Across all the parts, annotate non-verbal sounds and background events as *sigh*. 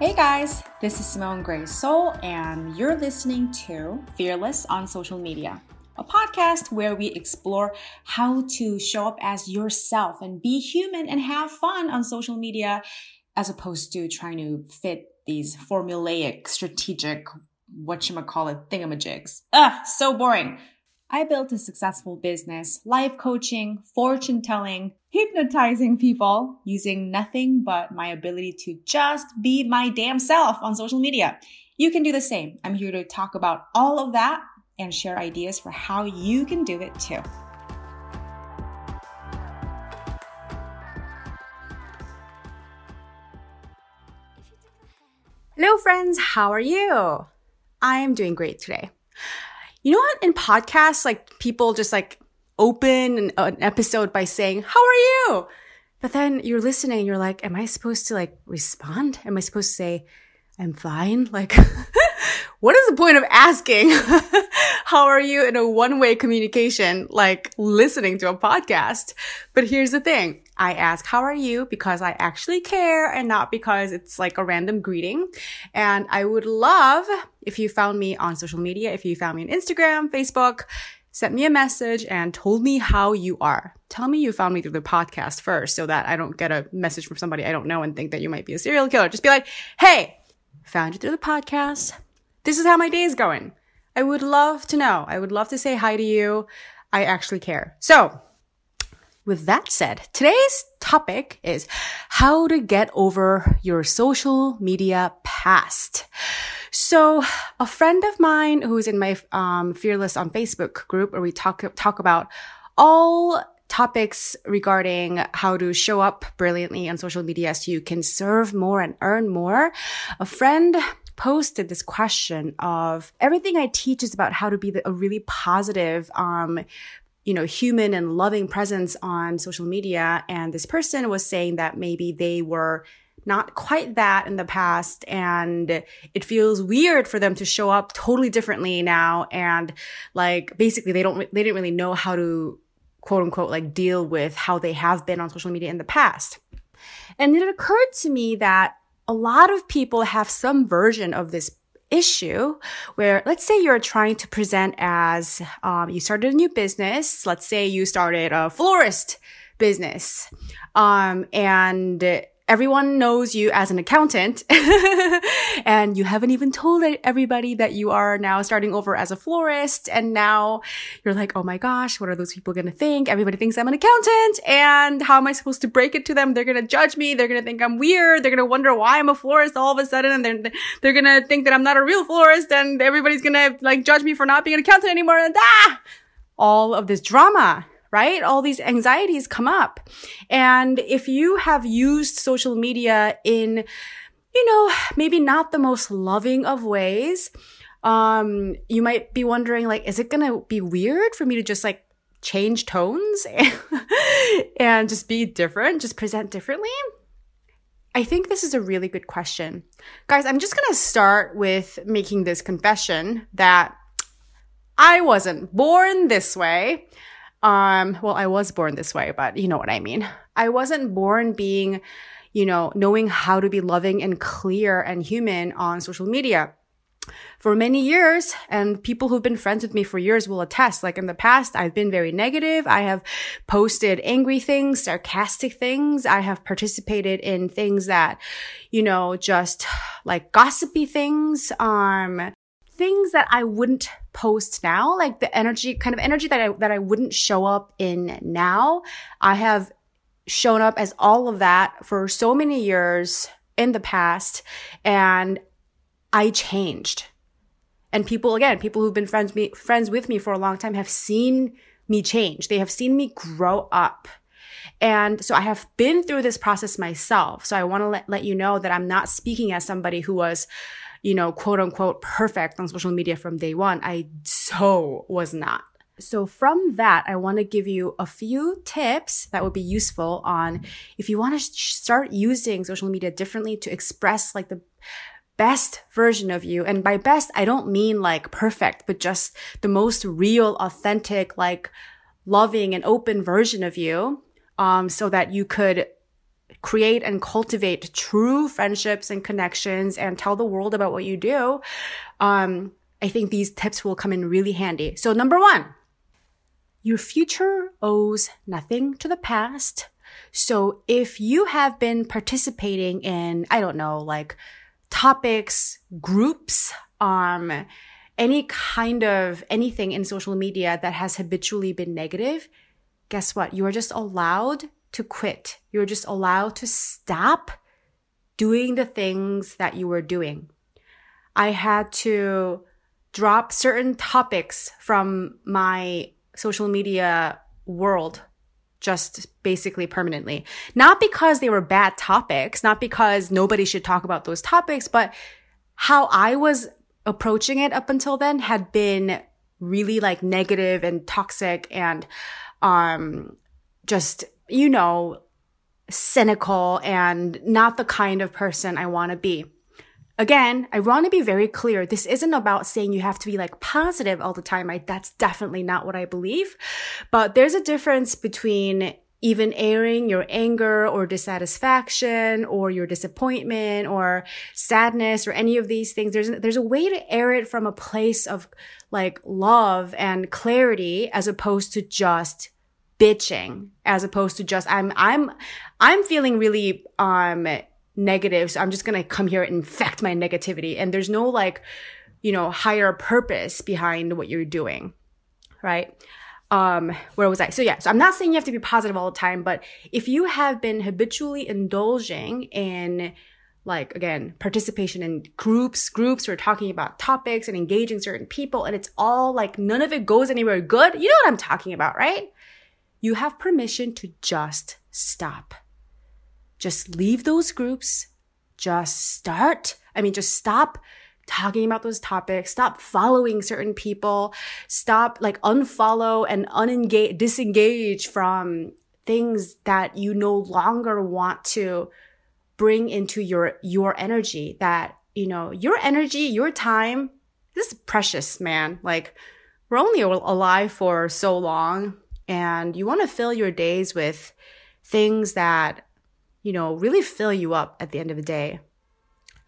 Hey guys, this is Simone Grace Seol, and you're listening to Fearless on Social Media, a podcast where we explore how to show up as yourself and be human and have fun on social media as opposed to trying to fit these formulaic, strategic, whatchamacallit thingamajigs. Ugh, so boring. I built a successful business, life coaching, fortune telling, hypnotizing people using nothing but my ability to just be my damn self on social media. You can do the same. I'm here to talk about all of that and share ideas for how you can do it too. Hello, friends. How are you? I am doing great today. You know what? In podcasts, like people just like open an, an episode by saying, how are you? But then you're listening you're like, am I supposed to like respond? Am I supposed to say, I'm fine? *laughs* Like, what is the point of asking *laughs* how are you in a one-way communication like listening to a podcast but here's the thing i ask how are you because i actually care and not because it's like a random greeting and i would love if you found me on social media if you found me on instagram facebook sent me a message and told me how you are. Tell me you found me through the podcast first so that I don't get a message from somebody I don't know and think that you might be a serial killer. Just be like, hey, found you through the podcast. This is how my day is going. I would love to know. I would love to say hi to you. I actually care. So, with that said, today's topic is how to get over your social media past. So, a friend of mine who's in my um, Fearless on Facebook group, where we talk talk about all topics regarding how to show up brilliantly on social media so you can serve more and earn more. A friend posted this question of everything I teach is about how to be the, a really positive, um, you know, human and loving presence on social media. And this person was saying that maybe they were not quite that in the past and it feels weird for them to show up totally differently now and like basically they don't they didn't really know how to quote unquote like deal with how they have been on social media in the past and it occurred to me that a lot of people have some version of this issue where let's say you're trying to present as um, you started a new business. Let's say you started a florist business. Um, and everyone knows you as an accountant *laughs* and you haven't even told everybody that you are now starting over as a florist. And now you're like, oh my gosh, what are those people going to think? Everybody thinks I'm an accountant. And how am I supposed to break it to them? They're going to judge me. They're going to think I'm weird. They're going to wonder why I'm a florist all of a sudden. And they're, they're going to think that I'm not a real florist. And everybody's going to like judge me for not being an accountant anymore. And ah, all of this drama right? All these anxieties come up. And if you have used social media in, you know, maybe not the most loving of ways, um, you might be wondering, like, is it gonna be weird for me to just like change tones *laughs* and just be different, just present differently? I think this is a really good question. Guys, I'm just gonna start with making this confession that I wasn't born this way. Um, well, I was born this way, but you know what I mean. I wasn't born being, you know, knowing how to be loving and clear and human on social media. For many years, and people who've been friends with me for years will attest, like in the past, I've been very negative. I have posted angry things, sarcastic things. I have participated in things that, you know, just like gossipy things. Um, things that I wouldn't post now, like the energy, kind of energy that I, that I wouldn't show up in now. I have shown up as all of that for so many years in the past and I changed. And people, again, people who've been friends, me, friends with me for a long time have seen me change. They have seen me grow up. And so I have been through this process myself. So I want to let, let you know that I'm not speaking as somebody who was you know, quote unquote perfect on social media from day one. I so was not. So from that, I want to give you a few tips that would be useful on if you want to start using social media differently to express like the best version of you. And by best, I don't mean like perfect, but just the most real, authentic, like loving and open version of you. Um, so that you could create and cultivate true friendships and connections and tell the world about what you do, um, I think these tips will come in really handy. So number one, your future owes nothing to the past. So if you have been participating in, I don't know, like topics, groups, um, any kind of anything in social media that has habitually been negative, guess what? You are just allowed to quit. You're just allowed to stop doing the things that you were doing. I had to drop certain topics from my social media world just basically permanently. Not because they were bad topics, not because nobody should talk about those topics, but how I was approaching it up until then had been really like negative and toxic and um just you know cynical and not the kind of person I want to be. Again, I want to be very clear. This isn't about saying you have to be like positive all the time. I, that's definitely not what I believe. But there's a difference between even airing your anger or dissatisfaction or your disappointment or sadness or any of these things. There's, there's a way to air it from a place of like love and clarity as opposed to just bitching, as opposed to just, I'm, I'm, I'm feeling really, um, negative. So I'm just to come here and infect my negativity. And there's no like, you know, higher purpose behind what you're doing. Right. Um, where was I? So yeah, so I'm not saying you have to be positive all the time, but if you have been habitually indulging in like again participation in groups groups we're talking about topics and engaging certain people and it's all like none of it goes anywhere good you know what i'm talking about right you have permission to just stop just leave those groups. Just start. I mean, just stop talking about those topics. Stop following certain people. Stop like unfollow and unengage, disengage from things that you no longer want to bring into your, your energy that, you know, your energy, your time, this is precious, man. Like we're only alive for so long and you want to fill your days with things that you know, really fill you up at the end of the day.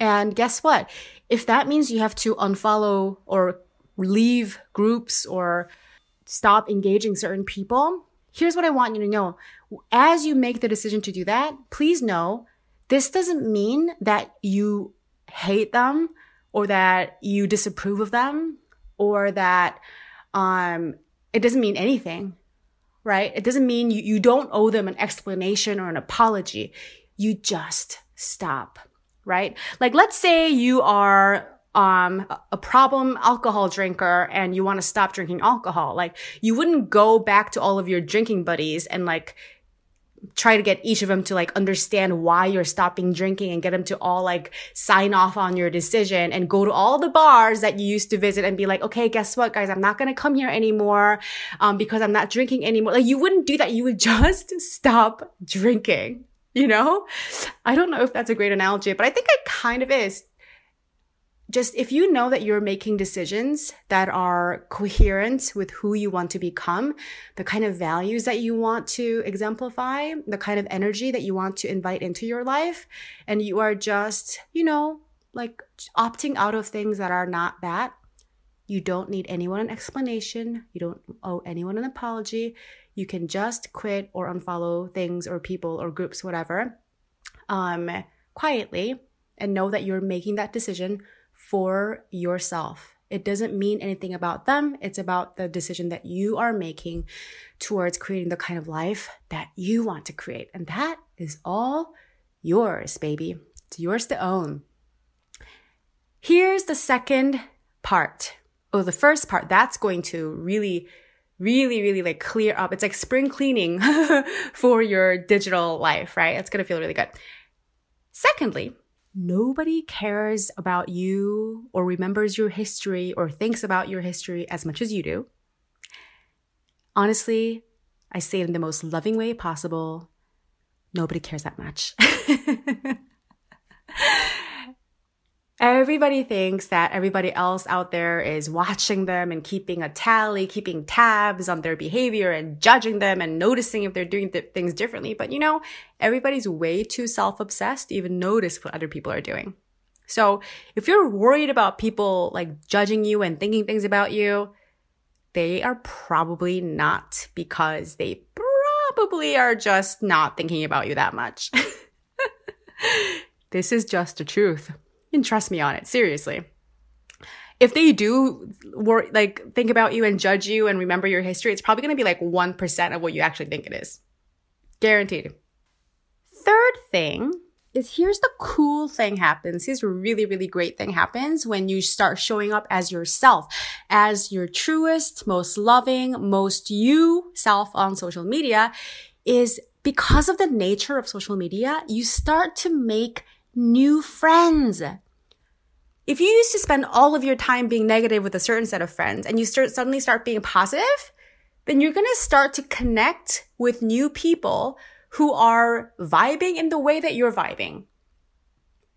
And guess what? If that means you have to unfollow or leave groups or stop engaging certain people, here's what I want you to know. As you make the decision to do that, please know this doesn't mean that you hate them or that you disapprove of them or that um, it doesn't mean anything right? It doesn't mean you, you don't owe them an explanation or an apology. You just stop, right? Like, let's say you are um, a problem alcohol drinker and you want to stop drinking alcohol. Like, you wouldn't go back to all of your drinking buddies and like try to get each of them to like understand why you're stopping drinking and get them to all like sign off on your decision and go to all the bars that you used to visit and be like, okay, guess what, guys? I'm not going to come here anymore, um, because I'm not drinking anymore. Like you wouldn't do that. You would *laughs* just stop drinking, you know? I don't know if that's a great analogy, but I think it kind of is just if you know that you're making decisions that are coherent with who you want to become, the kind of values that you want to exemplify, the kind of energy that you want to invite into your life, and you are just, you know, like opting out of things that are not that, you don't need anyone an explanation. You don't owe anyone an apology. You can just quit or unfollow things or people or groups, whatever, um, quietly and know that you're making that decision for yourself. It doesn't mean anything about them. It's about the decision that you are making towards creating the kind of life that you want to create. And that is all yours, baby. It's yours to own. Here's the second part. Oh, the first part, that's going to really, really, really like clear up. It's like spring cleaning *laughs* for your digital life, right? It's going to feel really good. Secondly, nobody cares about you or remembers your history or thinks about your history as much as you do. Honestly, I say it in the most loving way possible. Nobody cares that much. *laughs* everybody thinks that everybody else out there is watching them and keeping a tally, keeping tabs on their behavior and judging them and noticing if they're doing th- things differently. But you know, everybody's way too self-obsessed to even notice what other people are doing. So if you're worried about people like judging you and thinking things about you, they are probably not because they probably are just not thinking about you that much. *laughs* this is just the truth. And trust me on it, seriously. If they do wor- like think about you and judge you and remember your history, it's probably going to be like 1% of what you actually think it is. Guaranteed. Third thing is here's the cool thing happens. Here's a really, really great thing happens when you start showing up as yourself, as your truest, most loving, most you self on social media is because of the nature of social media, you start to make new friends. If you used to spend all of your time being negative with a certain set of friends and you start suddenly start being positive, then you're going to start to connect with new people who are vibing in the way that you're vibing.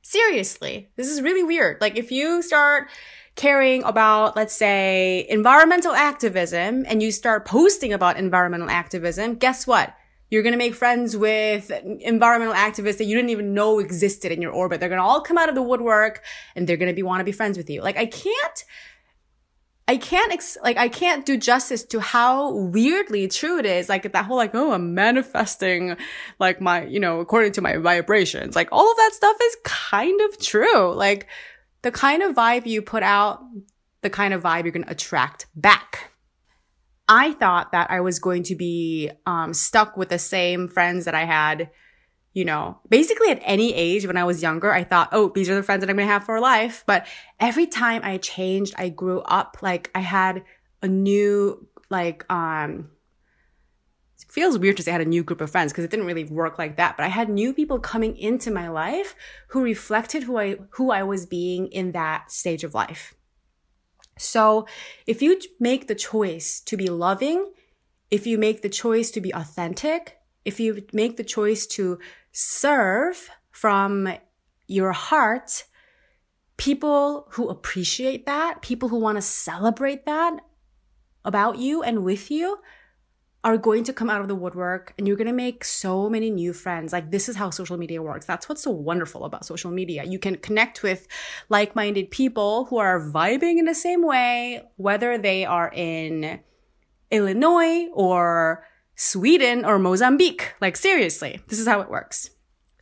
Seriously, this is really weird. Like if you start caring about, let's say, environmental activism and you start posting about environmental activism, guess what? You're going to make friends with environmental activists that you didn't even know existed in your orbit. They're going to all come out of the woodwork and they're going to be want to be friends with you. Like I can't I can't ex- like I can't do justice to how weirdly true it is. Like that whole like oh I'm manifesting like my you know according to my vibrations. Like all of that stuff is kind of true. Like the kind of vibe you put out, the kind of vibe you're going to attract back. I thought that I was going to be um, stuck with the same friends that I had, you know, basically at any age when I was younger. I thought, oh, these are the friends that I'm going to have for life. But every time I changed, I grew up. Like I had a new, like, um, feels weird to say I had a new group of friends because it didn't really work like that. But I had new people coming into my life who reflected who I who I was being in that stage of life. So if you make the choice to be loving, if you make the choice to be authentic, if you make the choice to serve from your heart, people who appreciate that, people who want to celebrate that about you and with you, are going to come out of the woodwork and you're going to make so many new friends. Like this is how social media works. That's what's so wonderful about social media. You can connect with like-minded people who are vibing in the same way, whether they are in Illinois or Sweden or Mozambique. Like seriously, this is how it works.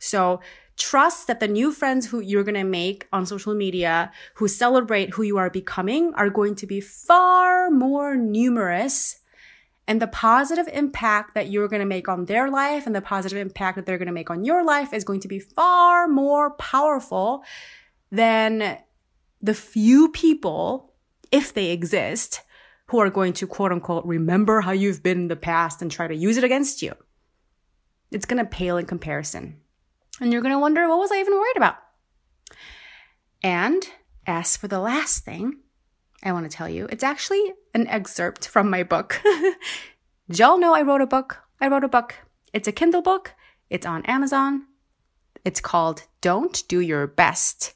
So trust that the new friends who you're going to make on social media who celebrate who you are becoming are going to be far more numerous and the positive impact that you're going to make on their life and the positive impact that they're going to make on your life is going to be far more powerful than the few people, if they exist, who are going to quote unquote remember how you've been in the past and try to use it against you. It's going to pale in comparison. And you're going to wonder, what was I even worried about? And as for the last thing, I want to tell you. It's actually an excerpt from my book. *laughs* Y'all know I wrote a book? I wrote a book. It's a Kindle book. It's on Amazon. It's called Don't Do Your Best,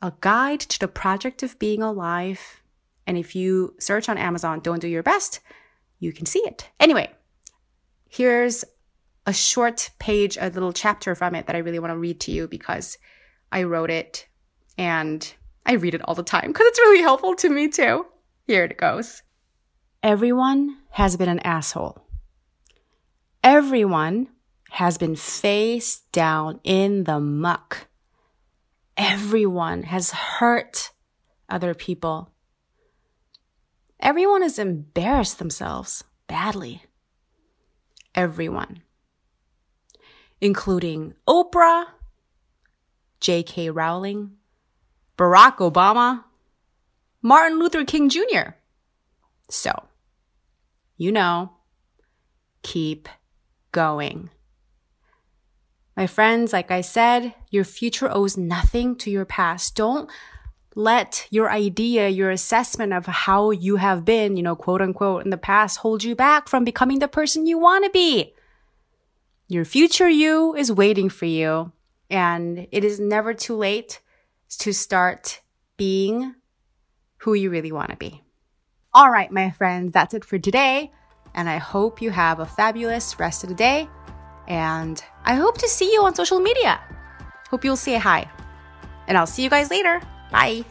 a guide to the project of being alive. And if you search on Amazon, Don't Do Your Best, you can see it. Anyway, here's a short page, a little chapter from it that I really want to read to you because I wrote it and I read it all the time because it's really helpful to me too. Here it goes. Everyone has been an asshole. Everyone has been face down in the muck. Everyone has hurt other people. Everyone has embarrassed themselves badly. Everyone. Including Oprah, J.K. Rowling, Barack Obama, Martin Luther King Jr. So, you know, keep going. My friends, like I said, your future owes nothing to your past. Don't let your idea, your assessment of how you have been, you know, quote unquote, in the past hold you back from becoming the person you want to be. Your future you is waiting for you, and it is never too late to start being who you really want to be. All right, my friends, that's it for today. And I hope you have a fabulous rest of the day. And I hope to see you on social media. Hope you'll say hi. And I'll see you guys later. Bye.